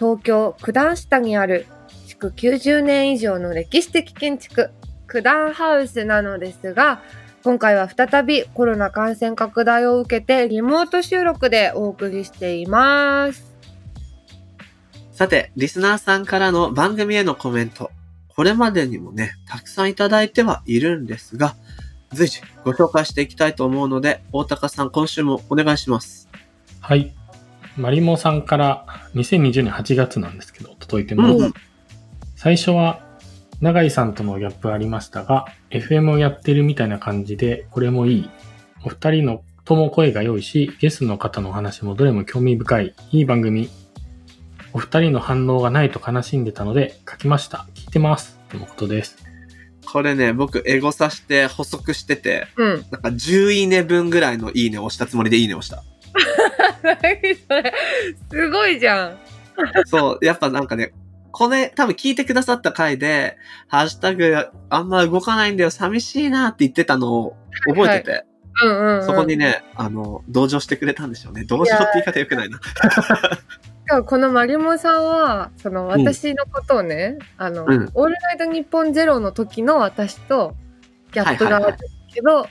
東京九段下にある築90年以上の歴史的建築九段ハウスなのですが、今回は再びコロナ感染拡大を受けてリモート収録でお送りしています。さて、リスナーさんからの番組へのコメント、これまでにもね、たくさんいただいてはいるんですが、随時ご紹介していきたいと思うので、大高さん今週もお願いします。はい。マリモさんから2020年8月なんですけど、届いてます。うん最初は、永井さんとのギャップありましたが、FM をやってるみたいな感じで、これもいい。お二人のとも声が良いし、ゲストの方のお話もどれも興味深い、いい番組。お二人の反応がないと悲しんでたので、書きました。聞いてます。とのことです。これね、僕、エゴさして補足してて、うん。なんか10いいね分ぐらいのいいねを押したつもりでいいねをした。何それすごいじゃん。そう、やっぱなんかね、これ多分聞いてくださった回で、ハッシュタグあんま動かないんだよ、寂しいなって言ってたのを覚えてて、うんうん、うん。そこにね、あの、同情してくれたんでしょうね。同情って言い方良くないな。このマリモさんは、その私のことをね、あの、うんオールナイトニッポンゼロの時の私とギャップがあるんですけど、いい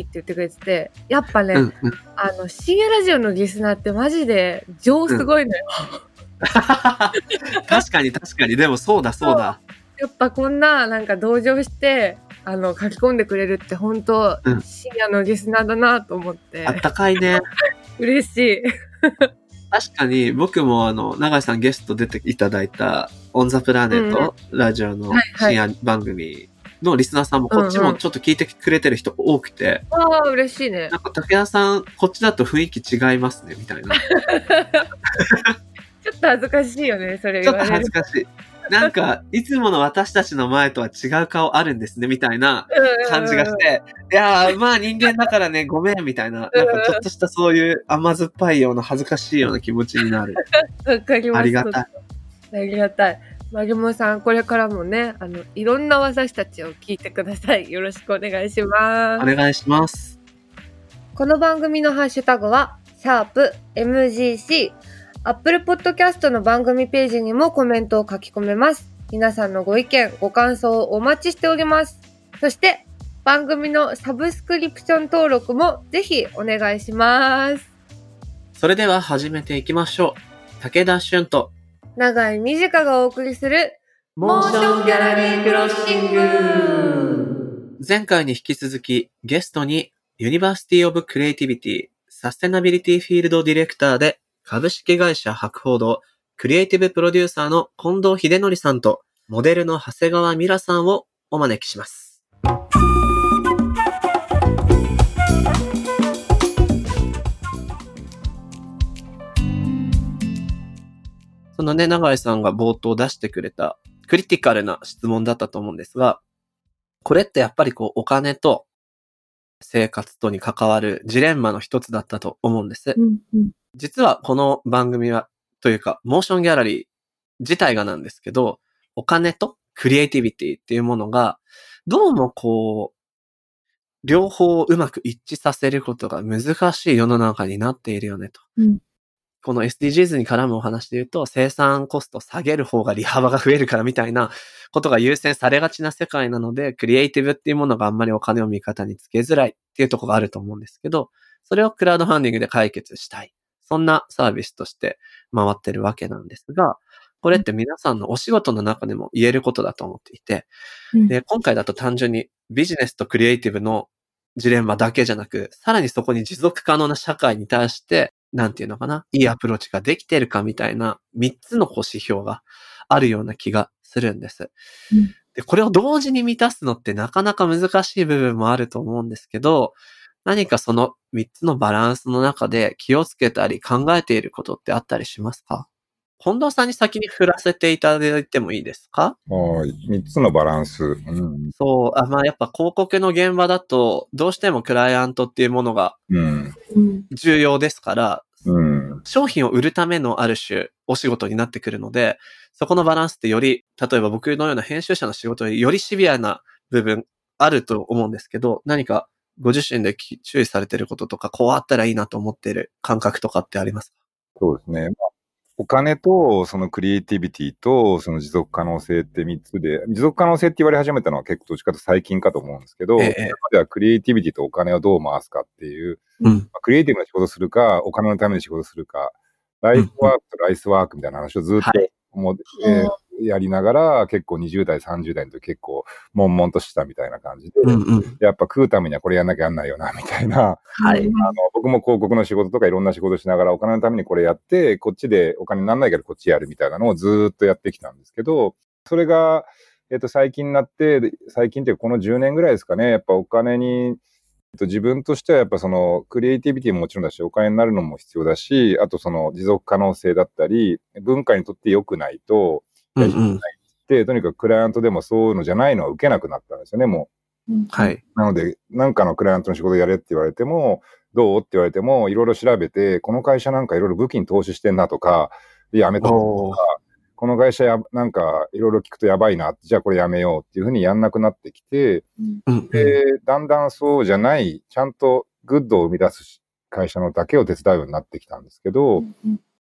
って言ってくれてて、やっぱね、うんうん。あの、深夜ラジオのリスナーってマジで情すごいのよ。確かに確かに。でもそうだそうだ。やっぱこんな、なんか同情して、あの、書き込んでくれるって本当、うん深夜のリスナーだなと思ってあ、ったかいね。嬉しい。確かに僕もあの、長井さんゲスト出ていただいた、オンザプラネット、ラジオの深夜番組のリスナーさんもこっちもちょっと聞いてくれてる人多くて、ああ、嬉しいね。なんか武田さん、こっちだと雰囲気違いますね、みたいな。ちょっと恥ずかしいよね、それちょっと恥ずかしい。なんか、いつもの私たちの前とは違う顔あるんですね、みたいな感じがして、いやー、まあ人間だからね、ごめん、みたいな、なんかちょっとしたそういう甘酸っぱいような恥ずかしいような気持ちになる。わかります。ありがたい。ありがたい。マリモさん、これからもね、あの、いろんな私たちを聞いてください。よろしくお願いします。お願いします。この番組のハッシュタグは、シャープ MGC。Apple Podcast の番組ページにもコメントを書き込めます。皆さんのご意見、ご感想をお待ちしております。そして、番組のサブスクリプション登録もぜひお願いします。それでは始めていきましょう。武田俊と、長井美智香がお送りするモーションギャラリークロッシング前回に引き続きゲストに University of Creativity サステナビリティフィールドディレクターで株式会社博報堂クリエイティブプロデューサーの近藤秀則さんとモデルの長谷川美良さんをお招きします。そのね、長井さんが冒頭出してくれたクリティカルな質問だったと思うんですが、これってやっぱりこうお金と生活とに関わるジレンマの一つだったと思うんです。うんうん実はこの番組は、というか、モーションギャラリー自体がなんですけど、お金とクリエイティビティっていうものが、どうもこう、両方をうまく一致させることが難しい世の中になっているよねと。うんこの SDGs に絡むお話で言うと、生産コスト下げる方が利幅が増えるからみたいなことが優先されがちな世界なので、クリエイティブっていうものがあんまりお金を味方につけづらいっていうところがあると思うんですけど、それをクラウドファンディングで解決したい。そんなサービスとして回ってるわけなんですが、これって皆さんのお仕事の中でも言えることだと思っていて、うんで、今回だと単純にビジネスとクリエイティブのジレンマだけじゃなく、さらにそこに持続可能な社会に対して、なんていうのかな、いいアプローチができてるかみたいな3つの指標があるような気がするんです。うん。で、これを同時に満たすのってなかなか難しい部分もあると思うんですけど、何かその3つのバランスの中で気をつけたり考えていることってあったりしますか？近藤さんに先に振らせていただいてもいいですか？はい。3つのバランス。うん。そう、あまあやっぱ広告の現場だと、どうしてもクライアントっていうものが。重要ですから、うん。商品を売るためのある種お仕事になってくるので、そこのバランスってより、例えば僕のような編集者の仕事よりよりシビアな部分あると思うんですけど、何かご自身でき注意されてることとか、こうあったらいいなと思ってる感覚とかってありますか？そうですね。まあお金と、そのクリエイティビティと、その持続可能性って3つで、持続可能性って言われ始めたのは結構どっちかと最近かと思うんですけど、ええ。今まではクリエイティビティとお金をどう回すかっていう、うん。まあクリエイティブな仕事するか、お金のために仕事するか、ライフワークとライスワークみたいな話をずっとはい。思って、えーやりながら、結構20代、30代の時結構、悶々としたみたいな感じで、うんうん。やっぱ食うためにはこれやんなきゃやんないよな、みたいな。はい。あの、僕も広告の仕事とかいろんな仕事しながらお金のためにこれやって、こっちでお金にならないけどこっちやるみたいなのをずーっとやってきたんですけど、それが、えっと、最近になって、で最近っていうかこの10年ぐらいですかね、やっぱお金に、えっと、自分としてはやっぱそのクリエイティビティももちろんだし、お金になるのも必要だし、あとその持続可能性だったり、文化にとって良くないと、うんうん。で、とにかくクライアントでもそういうのじゃないのは受けなくなったんですよね、もう。はい。なので、なんかのクライアントの仕事やれって言われても、どうって言われても、いろいろ調べて、この会社なんかいろいろ武器に投資してんなとか、でやめとこうとか、この会社や、なんかいろいろ聞くとやばいな、じゃあこれやめようっていうふうにやんなくなってきて、うんうん。で、だんだんそうじゃない、ちゃんと good を生み出す会社のだけを手伝うようになってきたんですけど、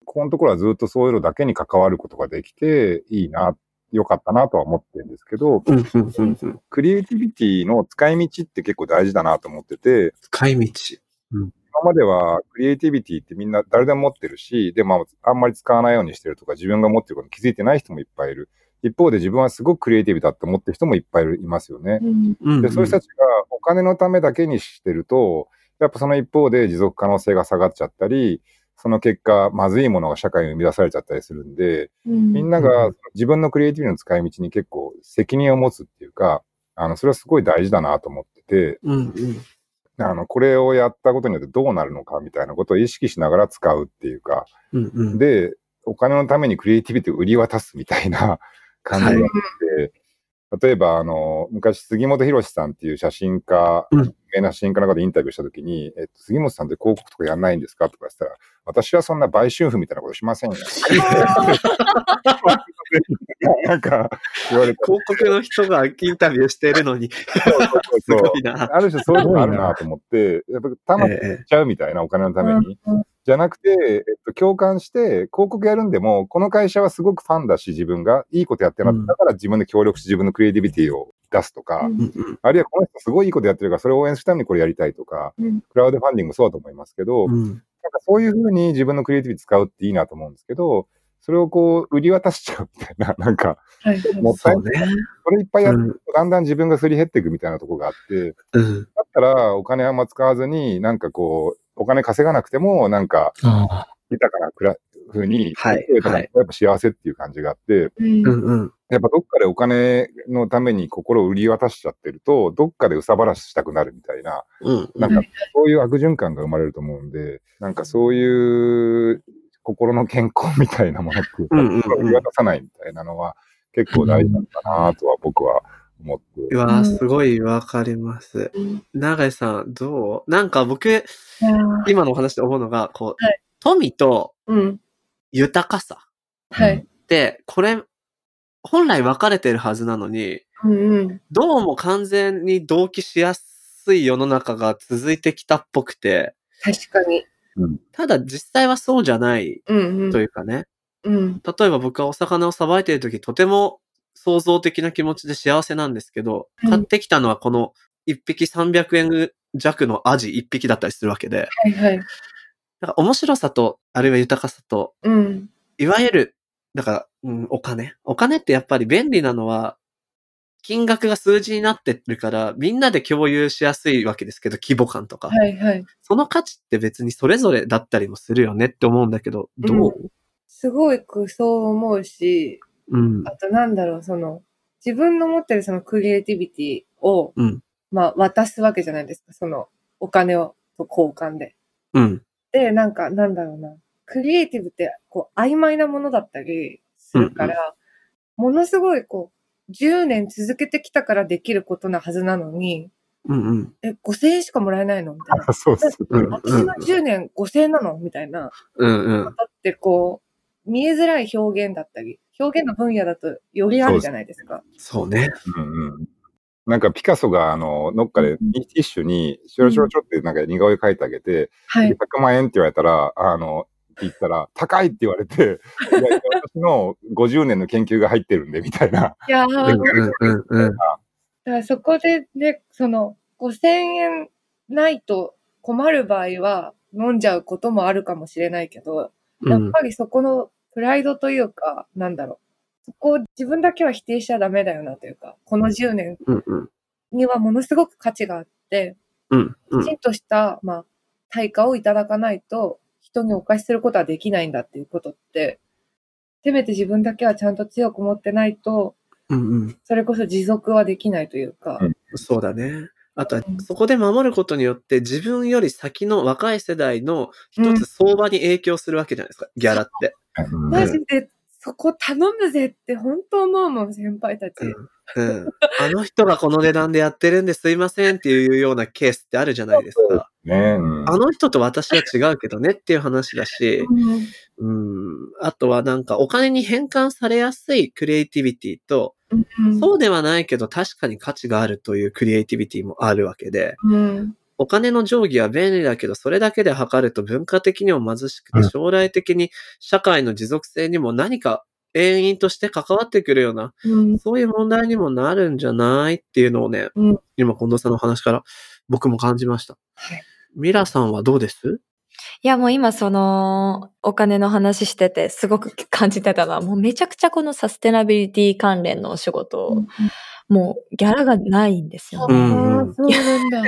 ここのところはずっとそういうのだけに関わることができて、いいな、良かったなとは思ってるんですけど、うんうんうんうん。クリエイティビティの使い道って結構大事だなと思ってて、使い道。今まではクリエイティビティってみんな誰でも持ってるし、で、まあ、あんまり使わないようにしてるとか、自分が持ってることに気づいてない人もいっぱいいる。一方で自分はすごくクリエイティブだって思ってる人もいっぱいいますよね。うんうんうんで、そういう人たちがお金のためだけにしてると、やっぱその一方で持続可能性が下がっちゃったり、その結果、まずいものが社会に生み出されちゃったりするんで、みんなうがん自分のクリエイティブの使い道に結構責任を持つっていうか、あの、それはすごい大事だなと思ってて、うんうん。あの、これをやったことによってどうなるのかみたいなことを意識しながら使うっていうか、うんうん。で、お金のためにクリエイティビティを売り渡すみたいな感じがあって、例えば、あの、昔、杉本博さんっていう写真家、うん有名な写真家の方でインタビューしたときに、えっと、杉本さんって広告とかやんないんですかとか言ったら、私はそんな売春婦みたいなことしませんよ。なんか、言われて、広告の人がインタビューしてるのに、すそうごいな。ある種そういうのがあるなと思って、やっぱたまっちゃうみたいなお金のために。うんじゃなくて、えっと、共感して、広告やるんでも、この会社はすごくファンだし、自分がいいことやってるな、うんだから自分で協力し、自分のクリエイティビティを出すとか、うんうんうんあるいはこの人すごいいいことやってるから、それを応援するためにこれやりたいとか、うんクラウドファンディングもそうだと思いますけど、うん。なんかそういうふうに自分のクリエイティビティ使うっていいなと思うんですけど、それをこう、売り渡しちゃうみたいな、なんか、はいもったいそうない。ね。それいっぱいやるうんと、だんだん自分がすり減っていくみたいなところがあって、うん。だったらお金あんま使わずに、なんかこう、お金稼がなくても、なんか、あ豊かなくら風に、はいやっぱ幸せっていう感じがあって、うん。やっぱどっかでお金のために心を売り渡しちゃってると、どっかで憂さ晴らししたくなるみたいな、うん。なんかそういう悪循環が生まれると思うんで、なんかそういう心の健康みたいなものっていう売り渡さないみたいなのは結構大事なんだなとは僕は思って。うわーすごいわかります。うん永井さん、どう？なんか僕、今のお話で思うのが、こう、はい富とうん。豊かさはい。って、これ、本来分かれてるはずなのに、うんうん。どうも完全に同期しやすい世の中が続いてきたっぽくて、確かに。ただ実際はそうじゃないと。いうかね、うん。例えば僕はお魚をさばいてるときとても創造的な気持ちで幸せなんですけど、うん買ってきたのはこの1匹300円弱のアジ1匹だったりするわけで、はいはい。だから面白さと、あるいは豊かさと、うん。いわゆる、だから、うん、お金。お金ってやっぱり便利なのは、金額が数字になってるから、みんなで共有しやすいわけですけど、規模感とか。はいはい。その価値って別にそれぞれだったりもするよねって思うんだけど、どう、すごくそう思うし、うん、あとなんだろう、その、自分の持ってるそのクリエイティビティを、うんまあ渡すわけじゃないですか。その、お金を、と交換で。うん、で、なんか、なんだろうな。クリエイティブってこう曖昧なものだったりするから、ものすごいこう、10年続けてきたからできることなはずなのに、うんうん。え、5000円しかもらえないの？みたいな。そうそう。うん私の10年5000円なの？みたいな。うんうん。だってこう、見えづらい表現だったり、表現の分野だとよりあるじゃないですか。そうね。うんうんなんかピカソが、あの、どっかで一種に、ちょろちょろちょってなんか似顔絵描いてあげて、はい。100万円って言われたら、あの、って言ったら、高いって言われて、いや私の50年の研究が入ってるんで、みたいな。いやー、うんうんうんうん。だからそこで、ね、その、5000円ないと困る場合は飲んじゃうこともあるかもしれないけど、やっぱりそこのプライドというか、なんだろう。そこを自分だけは否定しちゃダメだよなというか、この10年うんうん。にはものすごく価値があって、うんうんきちんとした、まあ、対価をいただかないと、人にお貸しすることはできないんだっていうことって、せめて自分だけはちゃんと強く持ってないと、うんうん。それこそ持続はできないというか、うんそうだね。あとはうん、そこで守ることによって、自分より先の若い世代の一つ相場に影響するわけじゃないですか、ギャラって。うんマジでそこ頼むぜって本当思うもん、先輩たち。うん。あの人がこの値段でやってるんですいませんっていうようなケースってあるじゃないですか。ねうんあの人と私は違うけどねっていう話だし、うんうん。あとはなんかお金に変換されやすいクリエイティビティと、うんそうではないけど確かに価値があるというクリエイティビティもあるわけで、うんお金の定規は便利だけど、それだけで測ると文化的にも貧しくて、うん。将来的に社会の持続性にも何か永遠として関わってくるような、うん。そういう問題にもなるんじゃないっていうのをね、うん。今近藤さんの話から僕も感じました。はい。ミラさんはどうです？いや、もう今その、お金の話してて、すごく感じてたのは、もうめちゃくちゃこのサステナビリティ関連のお仕事、もうギャラがないんですよそうなんだ。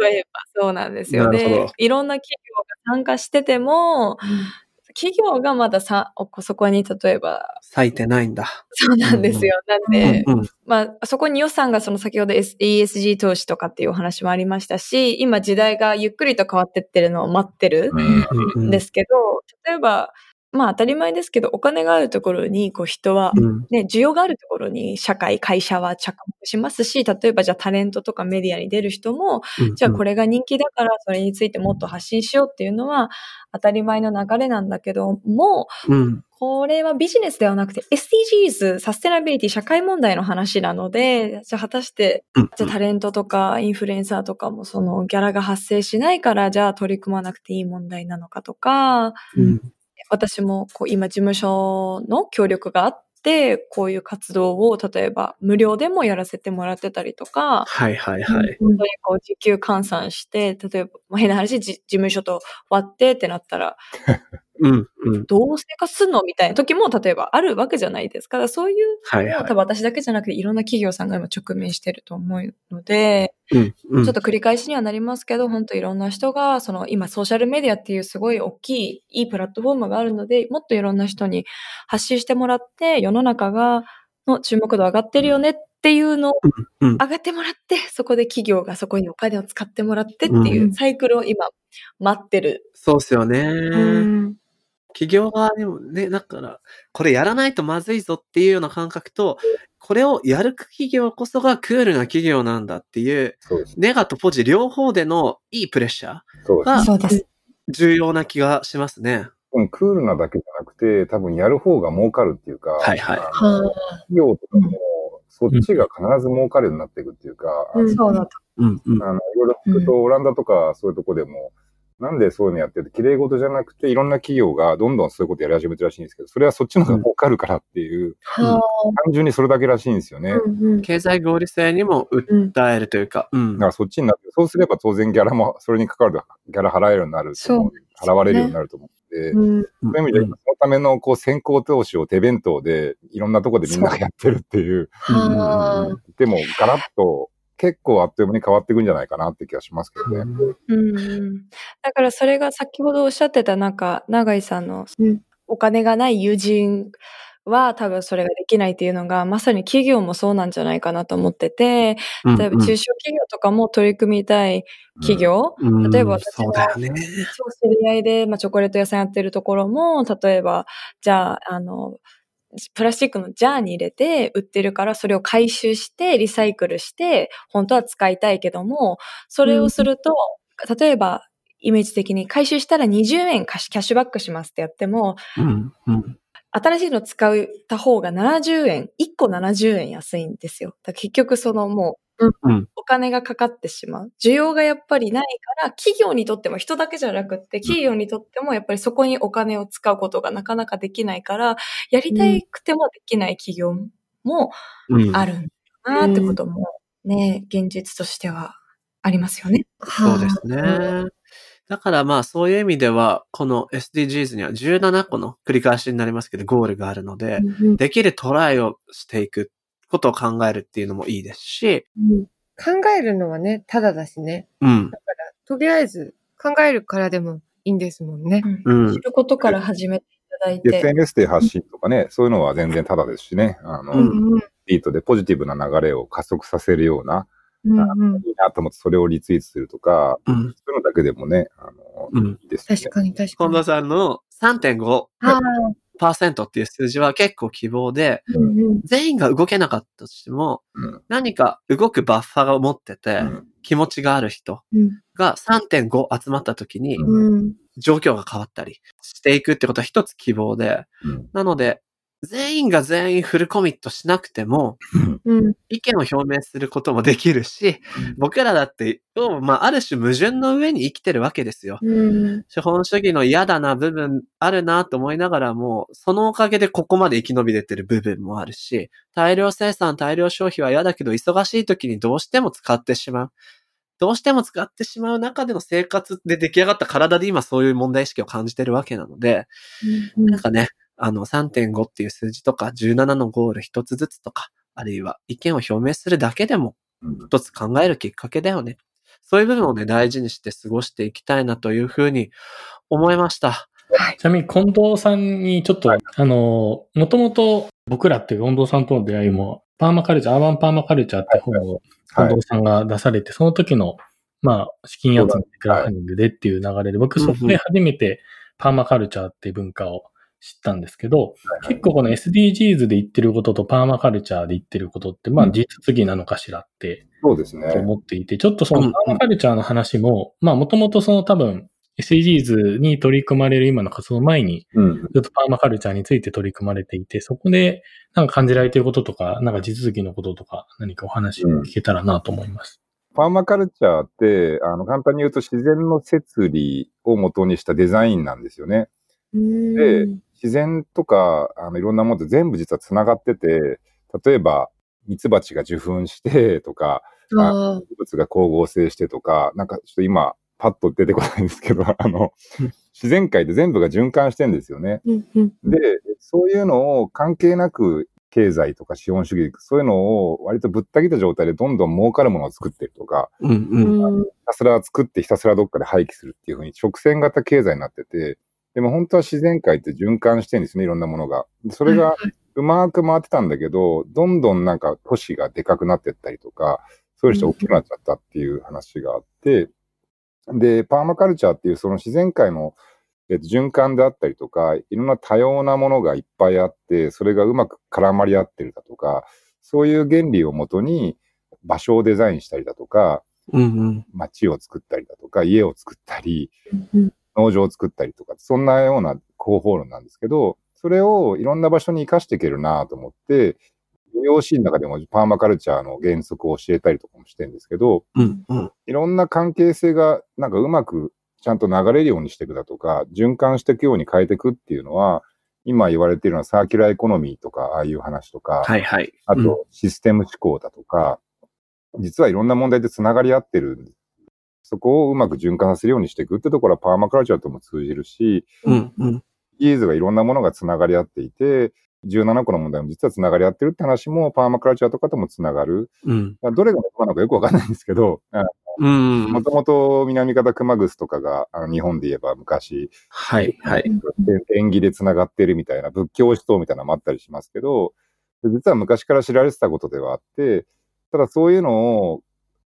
例えばそうなんですよ。なるほどで、いろんな企業が参加してても、企業がまださ、そこに例えば、咲いてないんだ。そうなんですよ。なんで、うん。まあ、そこに予算がその先ほど S- ESG 投資とかっていうお話もありましたし、今時代がゆっくりと変わってってるのを待ってるうんんですけど、例えば、まあ当たり前ですけど、お金があるところにこう人は、うん。ね、需要があるところに社会、会社は着目しますし、例えばじゃあタレントとかメディアに出る人も、じゃあこれ、れが人気だからそれについてもっと発信しようっていうのは当たり前の流れなんだけども、うん。これはビジネスではなくて SDGs、サステナビリティ、社会問題の話なので、じゃあ果たして、うんじゃあタレントとかインフルエンサーとかもそのギャラが発生しないから、じゃあ取り組まなくていい問題なのかとか、うん。私もこう今事務所の協力があって、こういう活動を例えば無料でもやらせてもらってたりとか、はいはいはい。本当にこう時給換算して、例えば、まあ、変な話、じ事務所と割ってってなったら、うん。うん。どう生活すんの？みたいな時も例えばあるわけじゃないですか。らそういうはいは多分私だけじゃなくていろんな企業さんが今直面してると思うので、うん。うんちょっと繰り返しにはなりますけど、本当いろんな人が、その今ソーシャルメディアっていうすごい大きいいいプラットフォームがあるので、もっといろんな人に発信してもらって、世の中が、の注目度上がってるよねっていうのを上がってもらって、そこで企業がそこにお金を使ってもらってってういうんサイクルを今待ってる。そうっすよね。うん企業側にもね、だから、これやらないとまずいぞっていうような感覚と、これをやる企業こそがクールな企業なんだっていう、そうです。ネガとポジ両方でのいいプレッシャーそうです。がそうです。重要な気がしますね。うんクールなだけじゃなくて、多分やる方が儲かるっていうか、はいはい企業とかも、そっちが必ず儲かるようになっていくっていうか、うんそうだと。うんうん。あの、いろいろ聞くと、オランダとかそういうとこでも、なんでそういうのやってる綺麗事じゃなくて、いろんな企業がどんどんそういうことやり始めてるらしいんですけど、それはそっちの方が儲かるからっていう、は単純にそれだけらしいんですよね。あうんうん。経済合理性にも訴えるというか、うん。だか。らそっちになって、そうすれば当然ギャラも、それに関わるギャラ払えるようになると思う。払われるようになると思って、うんそういう意味で、そのためのこう先行投資を手弁当で、いろんなところでみんながやってるっていう、はあ。でもガラッと結構あっという間に変わっていくんじゃないかなって気がしますけどね。うんうん。だからそれが先ほどおっしゃってたなんか、永井さんのうんお金がない友人は多分それができないっていうのが、まさに企業もそうなんじゃないかなと思ってて、うん例えば中小企業とかも取り組みたい企業、うん例えば私そうだよね。そう知り合いで、まあ、チョコレート屋さんやってるところも、例えば、じゃあ、あの、プラスチックのジャーに入れて売ってるから、それを回収して、リサイクルして、本当は使いたいけども、それをすると、例えば、イメージ的に回収したら20円キャッシュバックしますってやっても、うんうん新しいの使った方が70円、1個70円安いんですよ。結局そのもう、うんお金がかかってしまう。需要がやっぱりないから、企業にとっても人だけじゃなくって、企業にとってもやっぱりそこにお金を使うことがなかなかできないから、やりたくてもできない企業もうんあるんだなってこともね、現実としてはありますよね。そうですね。だからまあそういう意味では、この SDGs には17個の繰り返しになりますけど、ゴールがあるので、うんできるトライをしていくことを考えるっていうのもいいですし。うん、考えるのはね、ただだしね。うん。だから、とりあえず考えるからでもいいんですもんね。うん。知ることから始めていただいて。SNS で発信とかね、そういうのは全然ただですしね。あの、うんうん、ートでポジティブな流れを加速させるような、うんうん、いいなと思ってそれをリツイートするとか、うん、そういうのだけでもね、あの、うん、いいですね。確かに確かに。近藤さんの3.5。はい。0.5%っていう数字は結構希望で、全員が動けなかったとしても、何か動くバッファーを持ってて、気持ちがある人が3.5集まった時に、状況が変わったりしていくってことは一つ希望で、なので、全員が全員フルコミットしなくても、うん意見を表明することもできるし、僕らだって、まあ、ある種矛盾の上に生きてるわけですよ。うん資本主義の嫌だな部分あるなと思いながらも、そのおかげでここまで生き延びれてる部分もあるし、大量生産、大量消費は嫌だけど、忙しい時にどうしても使ってしまう。どうしても使ってしまう中での生活で出来上がった体で今そういう問題意識を感じてるわけなので、うんなんかね、あの3.5っていう数字とか17のゴール一つずつとか、あるいは意見を表明するだけでもうん。一つ考えるきっかけだよね。そういう部分をね、大事にして過ごしていきたいなというふうに思いました。ちなみに近藤さんにちょっと、あの、もともと僕らっていう近藤さんとの出会いも、パーマカルチャー、アーバンパーマカルチャーって本を近はい。藤さんが出されて、その時の、まあ、資金集め、クラウドファンディングでっていう流れで、僕そこで初めてパーマカルチャーっていう文化を知ったんですけど、結構この SDGs で言ってることとパーマカルチャーで言ってることって、まあうん実次なのかしらってそうですね。と思っていて、ちょっとそうんうんのパーマカルチャーの話も、まあもともとその多分 SDGs に取り組まれる今の活動前に、うん。ずっとパーマカルチャーについて取り組まれていて、そこでなんか感じられていることとか、なんか地続きのこととか、何かお話聞けたらなと思います。パーマカルチャーって、あの、簡単に言うと自然の摂理を元にしたデザインなんですよね。うんで自然とか、あの、いろんなものって全部実は繋がってて、例えば、ミツバチが受粉して とか、植物が光合成してとか、なんかちょっと今、パッと出てこないんですけど、あのうん、自然界で全部が循環してんですよね。で、そういうのを関係なく経済とか資本主義、そういうのを割とぶった切った状態でどんどん儲かるものを作ってるとか、うんうん。うんひたすら作ってひたすらどっかで廃棄するっていうふうに直線型経済になってて、でも本当は自然界って循環してるんですね、いろんなものが。でそれがうまく回ってたんだけど、どんどんなんか都市がでかくなってったりとか、そういう人大きくなっちゃったっていう話があって、で、パーマカルチャーっていうその自然界のえっと循環であったりとか、いろんな多様なものがいっぱいあって、それがうまく絡まり合ってるだとか、そういう原理をもとに場所をデザインしたりだとか、うんうん。街を作ったりだとか、家を作ったり、うん農場を作ったりとか、そんなような方法論なんですけど、それをいろんな場所に活かしていけるなと思って、EOC の中でもパーマカルチャーの原則を教えたりとかもしてるんですけど、うんうん。いろんな関係性がなんかうまくちゃんと流れるようにしていくだとか、循環していくように変えていくっていうのは、今言われているのはサーキュラーエコノミーとか、ああいう話とか、はいはい。あとシステム思考だとか、実はいろんな問題でつながり合ってるんです。そこをうまく循環させるようにしていくってところはパーマカルチャーとも通じるし、うんうん。イーズがいろんなものがつながり合っていて、17個の問題も実はつながり合ってるって話もパーマカルチャーとかともつながる。うん。どれが元なのかよくわかんないんですけど。もともと南方熊楠とかが、日本で言えば昔、はい、はい。縁起で繋がってるみたいな、仏教思想みたいなのもあったりしますけど、実は昔から知られてたことではあって、ただそういうのを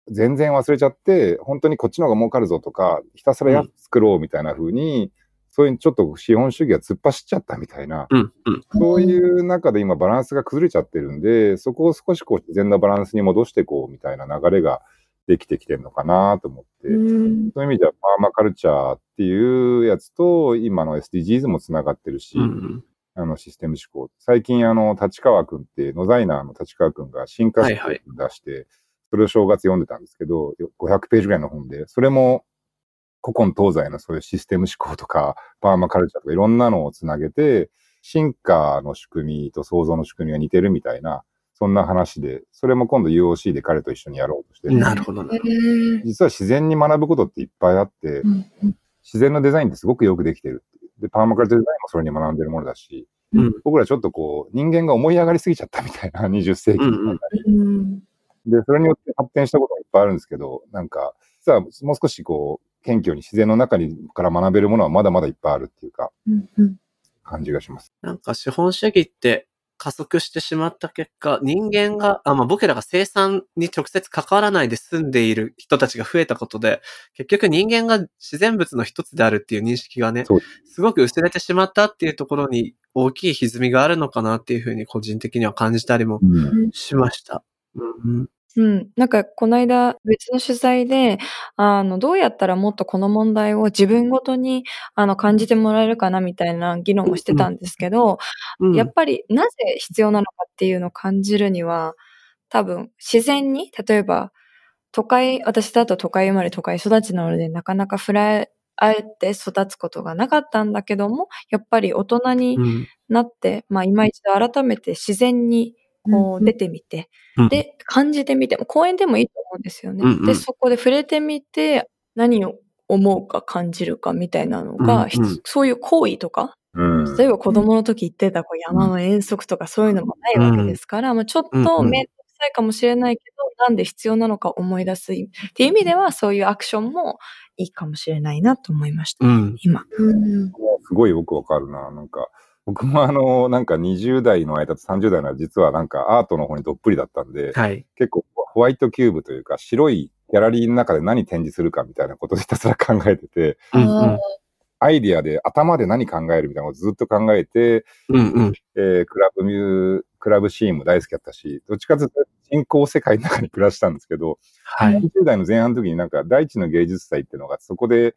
全然忘れちゃって、本当にこっちの方が儲かるぞとか、ひたすら安く作ろうみたいな風に、そういうちょっと資本主義が突っ走っちゃったみたいな、うん、うん。そういう中で今バランスが崩れちゃってるんで、そこを少しこう自然なバランスに戻していこうみたいな流れができてきてるのかなと思って、うんそういう意味ではパーマカルチャーっていうやつと今の SDGs もつながってるし、うんあのシステム思考。最近あの、立川くんって、ノザイナーの立川くんが進化はいはい史を出して、それを正月読んでたんですけど、500ページぐらいの本で、それも古今東西のそういうシステム思考とか、パーマカルチャーとかいろんなのをつなげて、進化の仕組みと創造の仕組みが似てるみたいな、そんな話で、それも今度 UOC で彼と一緒にやろうとしてる。なるほどな。実は自然に学ぶことっていっぱいあって、うん自然のデザインってすごくよくできてる。で、パーマカルチャーデザインもそれに学んでるものだし、うん。僕らちょっとこう、人間が思い上がりすぎちゃったみたいな20世紀うんうんうんで、それによって発展したことがいっぱいあるんですけど、なんか、実はもう少しこう、謙虚に自然の中にから学べるものはまだまだいっぱいあるっていうか、うんうん感じがします。なんか資本主義って加速してしまった結果、人間が、あ、まあ僕らが生産に直接関わらないで住んでいる人たちが増えたことで、結局人間が自然物の一つであるっていう認識がねそう、すごく薄れてしまったっていうところに大きい歪みがあるのかなっていうふうに個人的には感じたりもしました。うんうん。なんか、この間、別の取材で、あの、どうやったらもっとこの問題を自分ごとに、あの、感じてもらえるかな、みたいな議論をしてたんですけど、うん。やっぱり、なぜ必要なのかっていうのを感じるには、多分、自然に、例えば、都会、私だと都会生まれ都会育ちなので、なかなか触れ合えて育つことがなかったんだけども、やっぱり大人にうんなって、まあ、今一度改めて自然に、こう、出てみて、うん、で、感じてみても、公園でもいいと思うんですよね。うんうんで、そこで触れてみて、何を思うか感じるかみたいなのが、うんうんそういう行為とか、うん。例えば子供の時言ってたこう山の遠足とかそういうのもないわけですから、まあ、ちょっと面倒くさいかもしれないけど、なんで必要なのか思い出すっていう意味では、そういうアクションもいいかもしれないなと思いました。うん。今。うんすごいよくわかるな。なんか、僕もあの、なんか20代の間と30代の間、実はなんかアートの方にどっぷりだったんで、はい。結構ホワイトキューブというか、白いギャラリーの中で何展示するかみたいなことをひたすら考えてて、うんあアイディアで頭で何考えるみたいなのをずっと考えて、うん。うん。えークラブミュー、クラブシーンも大好きだったし、どっちかというと人工世界の中に暮らしたんですけど、はい。20代の前半の時になんか大地の芸術祭っていうのが、そこで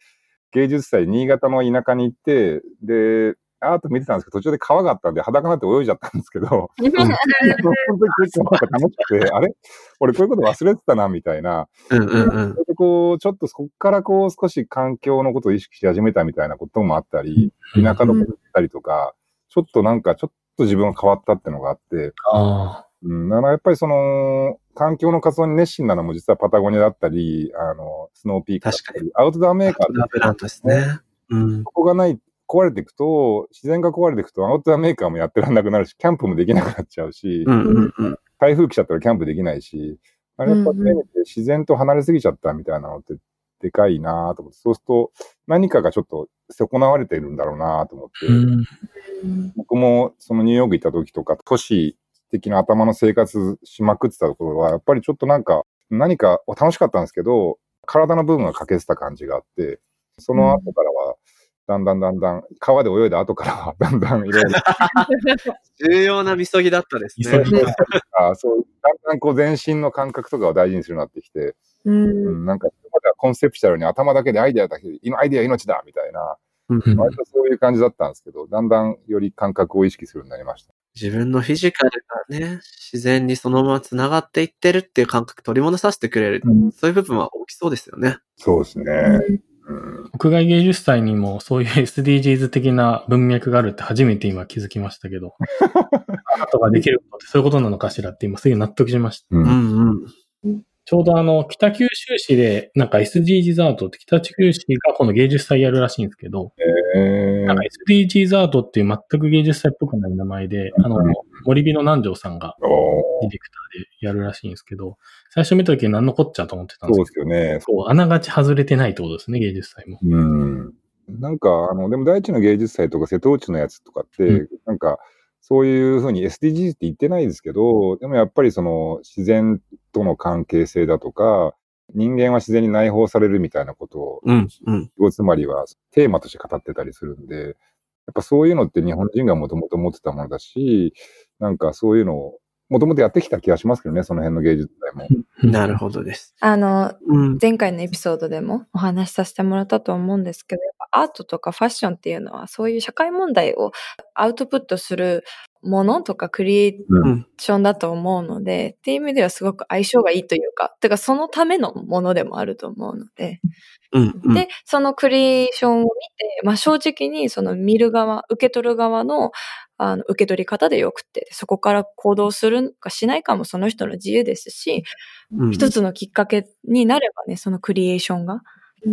芸術祭、新潟の田舎に行って、で、アート見てたんですけど、途中で川があったんで裸になって泳いじゃったんですけど、本当に結構なんか楽しくて、あれ？俺こういうこと忘れてたな、みたいな。うんうんうん。こう、ちょっとそこからこう少し環境のことを意識し始めたみたいなこともあったり、田舎のことだったりとか、ちょっとなんかちょっと自分が変わったっていうのがあって、あうん、だからやっぱりその、環境の活動に熱心なのも実はパタゴニアだったり、あの、スノーピークだったり、アウトドアメーカーラブランドですね。こがない、壊れていくと、自然が壊れていくと、アウトドアメーカーもやってらんなくなるし、キャンプもできなくなっちゃうし、うんうんうん。台風来ちゃったらキャンプできないし、あれやっぱせめて自然と離れすぎちゃったみたいなのってでかいなと思って、そうすると何かがちょっと損なわれてるんだろうなと思って、あ。うん。僕もそのニューヨーク行った時とか、都市的な頭の生活しまくってたところは、やっぱりちょっとなんか、何か楽しかったんですけど、体の部分が欠けてた感じがあって、その後からは、だんだんだんだん、川で泳いだ後からは、だんだんいろいろ、重要なみそぎだったですね。あそう、だんだんこう全身の感覚とかを大事にするようになってきて、ううんん、なんか、まだコンセプチュアルに頭だけでアイデアだけで、アイデア命だみたいな、うんうん割とそういう感じだったんですけど、だんだんより感覚を意識するようになりました。自分のフィジカルがね、自然にそのまま繋がっていってるっていう感覚取り戻させてくれる。うんそういう部分は大きそうですよね。そうですね。うん屋外芸術祭にもそういう SDGs 的な文脈があるって初めて今気づきましたけど、アートができることってそういうことなのかしらって今すぐ納得しました。ううんんうん。ちょうどあの、北九州市でなんか SDGs アートって北九州市がこの芸術祭やるらしいんですけど、えーなんか SDGs アートっていう全く芸術祭っぽくない名前で、あの、森美の南條さんがディレクターでやるらしいんですけど、最初見た時何のこっちゃと思ってたんでそうすけですよね。ど、そう、あながち外れてないってことですね、芸術祭も。うん。なんか、あの、でも第一の芸術祭とか瀬戸内のやつとかって、うんなんか、そういうふうに SDGs って言ってないですけど、でもやっぱりその自然との関係性だとか、人間は自然に内包されるみたいなことを、うん、うん。つまりはテーマとして語ってたりするんで、やっぱそういうのって日本人がもともと持ってたものだし、なんかそういうのをもともとやってきた気がしますけどね、その辺の芸術祭も。なるほどです。あの、うん。前回のエピソードでもお話しさせてもらったと思うんですけど、やっぱアートとかファッションっていうのはそういう社会問題をアウトプットするものとかクリエイうん。ションだと思うので、っていう意味ではすごく相性がいいというか、てかそのためのものでもあると思うので、うん。うんで、そのクリエーションを見て、まあ正直にその見る側、受け取る側のあの受け取り方でよくて、そこから行動するかしないかもその人の自由ですし、うん一つのきっかけになればね、そのクリエーションが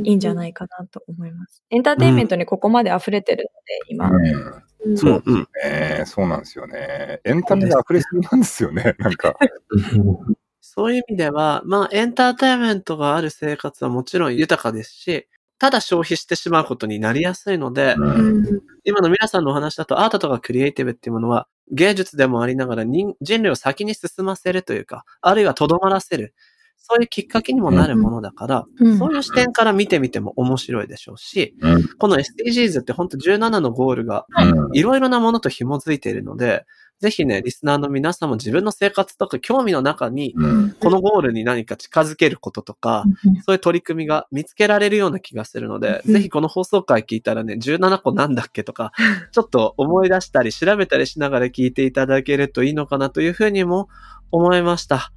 いいんじゃないかなと思います。エンターテインメントにここまで溢れてるので、今。うんうんそううんうんねそうなんですよね。エンタメが溢れすぎなんですよね、なんか。そういう意味では、まあ、エンターテインメントがある生活はもちろん豊かですし、ただ消費してしまうことになりやすいので、うん今の皆さんのお話だとアートとかクリエイティブっていうものは芸術でもありながら人人類を先に進ませるというか、あるいはとどまらせる。そういうきっかけにもなるものだから、うん。そういう視点から見てみても面白いでしょうし、うん。この SDGs って本当17のゴールがい。ろいろなものと紐づいているので、ぜひね、リスナーの皆さんも自分の生活とか興味の中に、うん。このゴールに何か近づけることとか、そういう取り組みが見つけられるような気がするので、うんぜひこの放送回聞いたらね、17個なんだっけとか、ちょっと思い出したり調べたりしながら聞いていただけるといいのかなというふうにも思いました。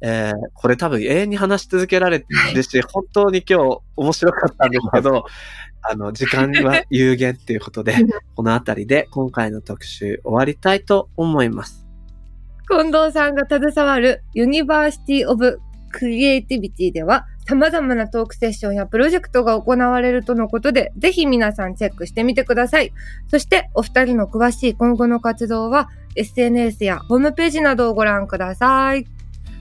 えー、これ多分永遠に話し続けられるし、本当に今日面白かったんですけど、あの、時間は有限っていうことで、このあたりで今回の特集終わりたいと思います。近藤さんが携わるユニバーシティ・オブ・クリエイティビティでは様々なトークセッションやプロジェクトが行われるとのことで、ぜひ皆さんチェックしてみてください。そしてお二人の詳しい今後の活動は SNS やホームページなどをご覧ください。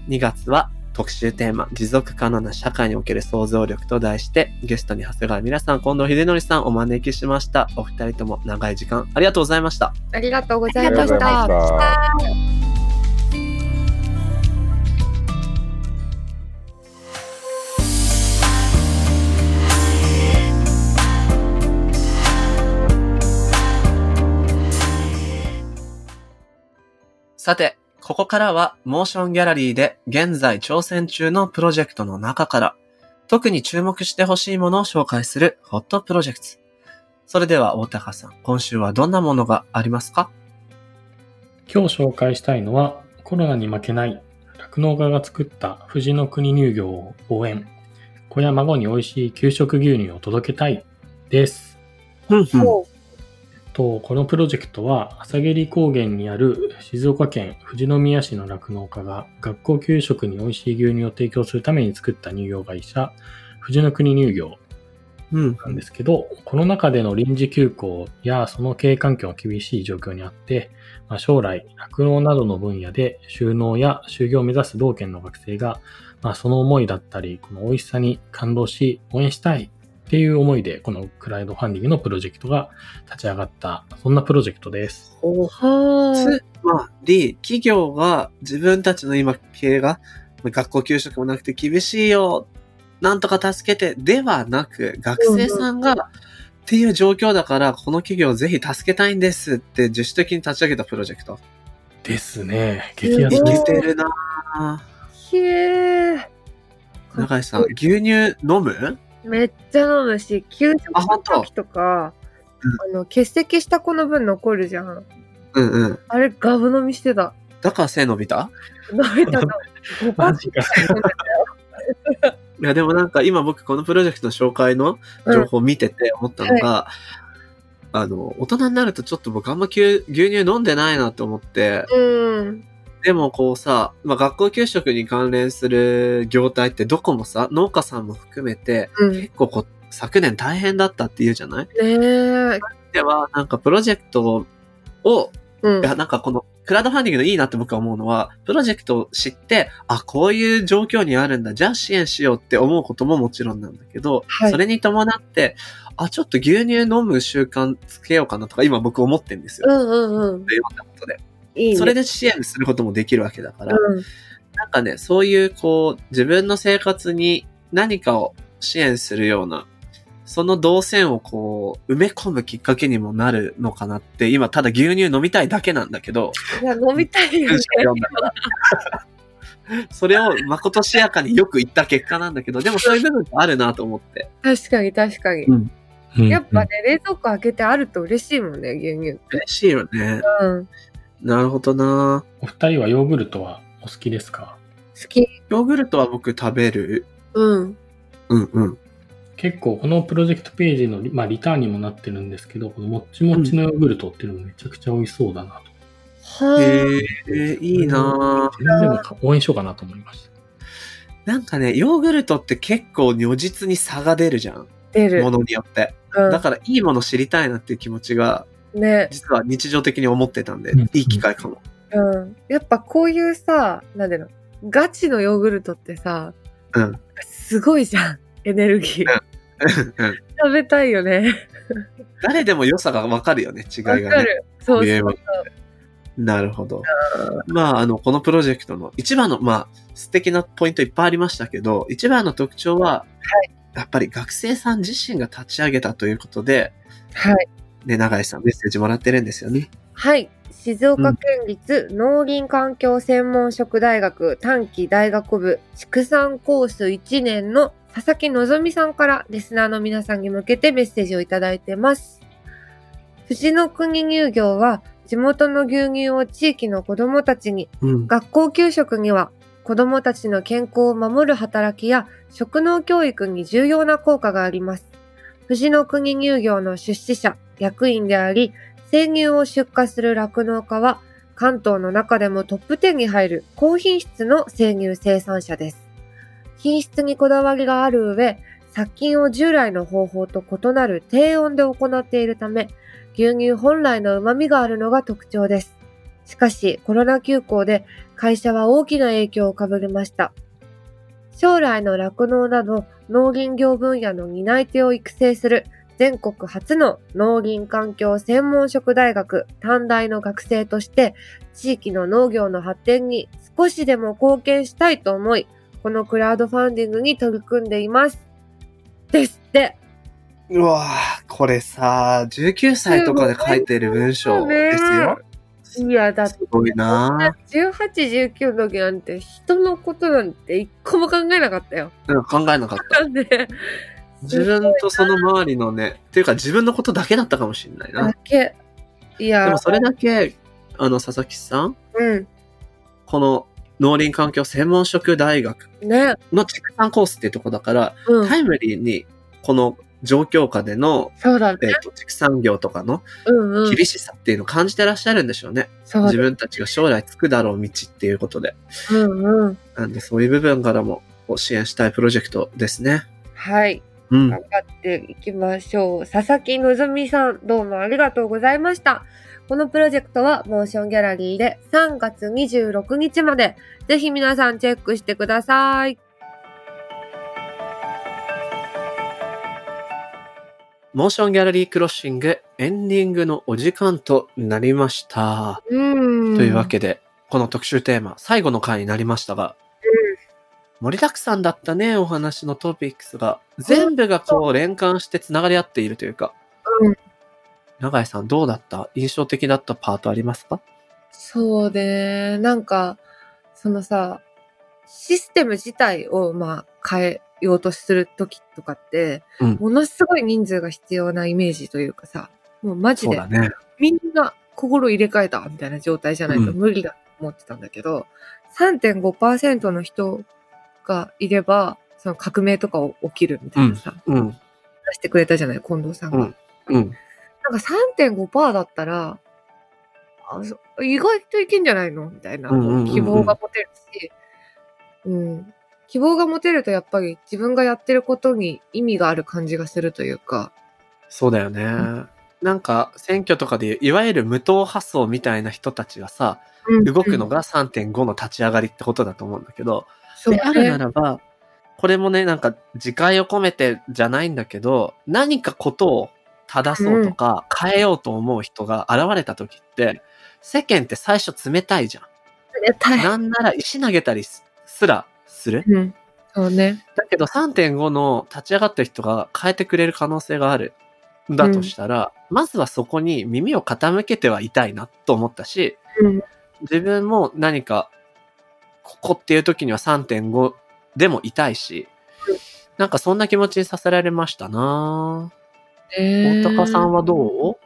2月は特集テーマ、持続可能な社会における想像力と題して、ゲストに長谷川ミラさん、近藤ヒデノリさんお招きしました。お二人とも長い時間ありがとうございました。ありがとうございまし。た。さて、ここからは、モーションギャラリーで現在挑戦中のプロジェクトの中から、特に注目してほしいものを紹介するホットプロジェクト。それでは、大高さん、今週はどんなものがありますか？今日紹介したいのは、コロナに負けない、酪農家が作った藤の国乳業を応援。子や孫に美味しい給食牛乳を届けたいです。うんうんと、このプロジェクトは、朝霧高原にある静岡県富士宮市の酪農家が学校給食に美味しい牛乳を提供するために作った乳業会社、富士の国乳業うん。なんですけど、コロナ禍での臨時休校やその経営環境が厳しい状況にあって、まあ、将来、酪農などの分野で収納や就業を目指す同県の学生が、まあ、その思いだったり、この美味しさに感動し、応援したいっていう思いで、このクラウドファンディングのプロジェクトが立ち上がった、そんなプロジェクトです。はつまり、企業が自分たちの今経営が学校給食もなくて厳しいよ、なんとか助けて、ではなく、学生さんが、っていう状況だから、この企業をぜひ助けたいんですって自主的に立ち上げたプロジェクト。ですね。激安生。きてるな。へー。中井さん、牛乳飲む？めっちゃ飲むし、給食の時とか、あの、欠席した子の分残るじゃん。うんうん。あれ、ガブ飲みしてた。だから背伸びた？飲めたの。5パッマジか。いや、でもなんか今僕このプロジェクトの紹介の情報を見てて思ったのが、あの、大人になるとちょっと僕あんま牛牛乳飲んでないなと思って、うん。でもこうさ、まあ、学校給食に関連する業態ってどこもさ、農家さんも含めて、うん。ね結構こう昨年大変だったって言うじゃない？え。では、なんかプロジェクトをうんい。や、なんかこの、クラウドファンディングのいいなって僕は思うのは、プロジェクトを知って、あ、こういう状況にあるんだ、じゃあ支援しようって思うことももちろんなんだけど、はいそれに伴って、あ、ちょっと牛乳飲む習慣つけようかなとか、今僕思ってんですよ。うんうんうん。いろんなことで。いいね。それで支援することもできるわけだから、うん。なんかね、そういうこう、自分の生活に何かを支援するような、その動線をこう、埋め込むきっかけにもなるのかなって、今ただ牛乳飲みたいだけなんだけど、いや、飲みたいよね。それをまことしやかによく言った結果なんだけど、でもそういう部分ってあるなと思って。確かに確かに。うんやっぱね、冷蔵庫開けてあると嬉しいもんね、牛乳。嬉しいよね。うん。なるほどなお二人はヨーグルトはお好きですか？好き。ヨーグルトは僕食べる？うん。うんうん。結構このプロジェクトページのリ,、まあ、リターンにもなってるんですけど、このもっちもっちのヨーグルトっていうのもめちゃくちゃ美味しそうだなと。はへえ、いいな全然も応援しようかなと思いました。なんかね、ヨーグルトって結構如実に差が出るじゃん。出るも。のによって。うんだからいいもの知りたいなっていう気持ちが、ね。実は日常的に思ってたんで、うんいい機会かも。うん。やっぱこういうさ、なんでの、ガチのヨーグルトってさ、うん。すごいじゃん。エネルギー。うん食べたいよね。誰でも良さがわかるよね、違いわがね。かる。そうそう言えばなるほど。まあ、あの、このプロジェクトの一番の、まあ、素敵なポイントいっぱいありましたけど、一番の特徴は、やっぱり学生さん自身が立ち上げたということで、はい。ね、長井さんメッセージもらってるんですよね。はい。静岡県立農林環境専門職大学短期大学部畜産コース1年の佐々木希さんからリスナーの皆さんに向けてメッセージをいただいてます。藤の国乳業は地元の牛乳を地域の子どもたちにうん。学校給食には子どもたちの健康を守る働きや食農教育に重要な効果があります。藤の国乳業の出資者、役員であり、生乳を出荷する酪農家は関東の中でもトップ10に入る高品質の生乳生産者です。品質にこだわりがある上、殺菌を従来の方法と異なる低温で行っているため、牛乳本来の旨味があるのが特徴です。しかし、コロナ休校で会社は大きな影響をかぶりました。将来の酪農など農林業分野の担い手を育成する全国初の農林環境専門職大学短大の学生として地域の農業の発展に少しでも貢献したいと思い、このクラウドファンディングに取り組んでいます。ですって。うわぁ、これさ、19歳とかで書いてる文章ですよ。いや、だってすごいな18、19の時なんて人のことなんて一個も考えなかったよ。ぁ。うん考えなかった。なんで、自分とその周りのね、っていうか自分のことだけだったかもしれないなだ。け。いや、でもそれだけ、あの、佐々木さん、うん。この農林環境専門職大学ね。の畜産コースっていうとこだから、うん。タイムリーにこの状況下での、そうだねえ。っと畜産業とかのうんうん。厳しさっていうのを感じてらっしゃるんでしょうね。そうだ自分たちが将来つくだろう道っていうことで。うんうん。なんでそういう部分からも支援したいプロジェクトですね。はい。うん。頑張っていきましょう。佐々木希さん、どうもありがとうございました。このプロジェクトはモーションギャラリーで3月26日まで、ぜひ皆さんチェックしてください。モーションギャラリークロッシングエンディングのお時間となりました。うん。というわけで、この特集テーマ、最後の回になりましたが、盛りだくさんだったね、お話のトピックスが。全部がこう連関して繋がり合っているというか。うん永井さんどうだった？印象的だったパートありますか？そうね。なんか、そのさ、システム自体をまあ変えようとするときとかって、うんものすごい人数が必要なイメージというかさ、もうマジで。みんな心入れ替えたみたいな状態じゃないとうん無理だと思ってたんだけど、3.5%の人がいれば、その革命とか起きるみたいなさ、うん。出してくれたじゃない、近藤さんが。うんうん。なんか3.5%だったら、あそ意外といけんじゃないの？みたいなうんうんうんうん希望が持てるし、うん。希望が持てるとやっぱり自分がやってることに意味がある感じがするというか、そうだよね。なんか選挙とかでいわゆる無党派層みたいな人たちがさ、うん動くのが3.5の立ち上がりってことだと思うんだけど、であるならば、これもね、なんか自戒を込めてじゃないんだけど、何かことを正そうとか変えようと思う人が現れた時って、世間って最初冷たいじゃ冷たいん。なんなら石投げたりすすらする。うん。そうね。だけど3.5の立ち上がった人が変えてくれる可能性がある。だとしたら、まずはそこに耳を傾けてはいたいなと思ったし、うん。自分も何か、ここっていう時には3.5でもいたいし、なんかそんな気持ちにさせられましたなえ大高さんはどう？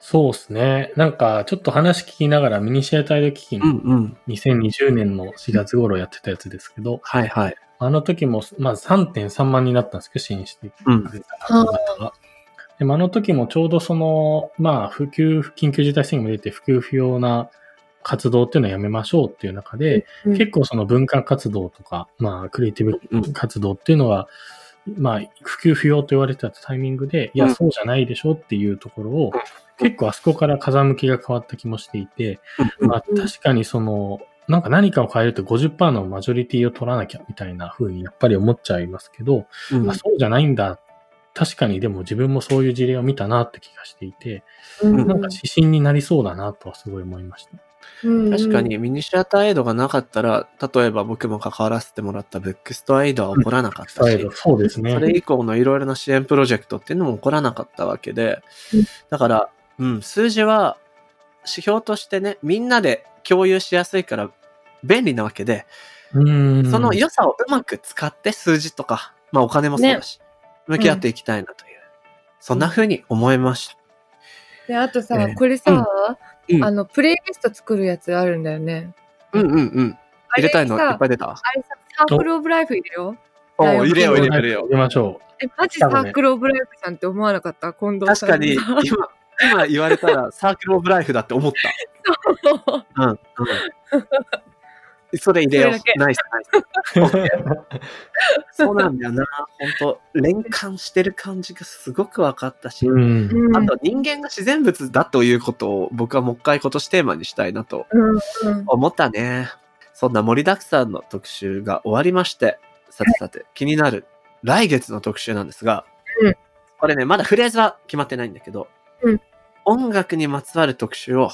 そうですね。なんか、ちょっと話聞きながらミニシアタイド基金、うんうん。2020年の4月頃やってたやつですけど、はいはい。あの時も、まず3.3万になったんですけど、支援してくうん。れた方が。でもあの時もちょうどその、まあ、普及、緊急事態宣言も出て、普及不要な活動っていうのはやめましょうっていう中で、うん結構その文化活動とか、まあ、クリエイティうん。ブ活動っていうのは、まあ、普及不要と言われてたタイミングで、いや、うん。そうじゃないでしょっていうところを、結構あそこから風向きが変わった気もしていて、まあ、うん。確かにその、なんか何かを変えると50%のマジョリティを取らなきゃみたいな風にやっぱり思っちゃいますけど、うん。あそうじゃないんだ。確かにでも自分もそういう事例を見たなって気がしていて、うん。なんか指針になりそうだなとはすごい思いました。うん確かにミニシアターエイドがなかったら、例えば僕も関わらせてもらったブックストアエイドは起こらなかったし、そうですね。それ以降のいろいろな支援プロジェクトっていうのも起こらなかったわけでうん、だから、うん、数字は指標としてね、みんなで共有しやすいから便利なわけで、うん。その良さをうまく使って数字とか、まあお金もそうだし、向き合っていきたいなという、そんな風に思いました。で、あとさ、ねこれさ、うんあの、プレイリスト作るやつあるんだよね。うんうんうん。入れたいのいっぱい出た。あれさ、サークルオブライフ入れよう。お入れよう入れよう入れましょえ、マジサークルオブライフさんって思わなかった？近藤う。さん。確かに、今、今言われたらサークルオブライフだって思った。うん。うん。それ入れよう。ナイスナイス。そうなんだよな。本当連関してる感じがすごく分かったし、う。うん。うんあと人間が自然物だということを僕はもう一回今年テーマにしたいなとうんうん思ったね。そんな盛りだくさんの特集が終わりまして、さてさて、気になる来月の特集なんですが、うんこれね、まだフレーズは決まってないんだけど、うん音楽にまつわる特集を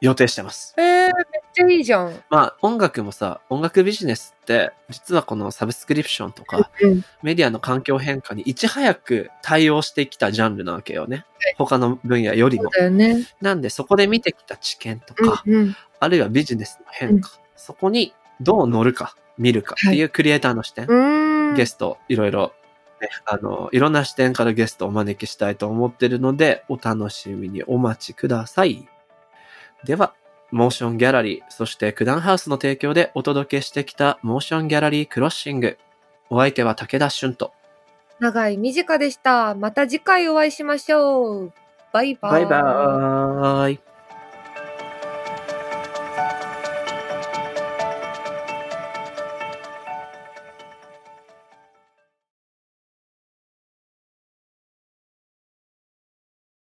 予定してます。えー、ちゃいいじゃん。まあ音楽もさ、音楽ビジネスって、実はこのサブスクリプションとか、うんメディアの環境変化にいち早く対応してきたジャンルなわけよね。他の分野よりも。ね。なんでそこで見てきた知見とか、うんうん。あるいはビジネスの変化、そこにどう乗るか、見るかっていうクリエイターの視点、うーん。ゲスト、いろいろ、ね、あの、いろんな視点からゲストをお招きしたいと思ってるので、お楽しみにお待ちください。では、モーションギャラリー、そして九段ハウスの提供でお届けしてきたモーションギャラリークロッシング。お相手は武田俊と。長い短でした。また次回お会いしましょう。バイバイ。バイバーイ。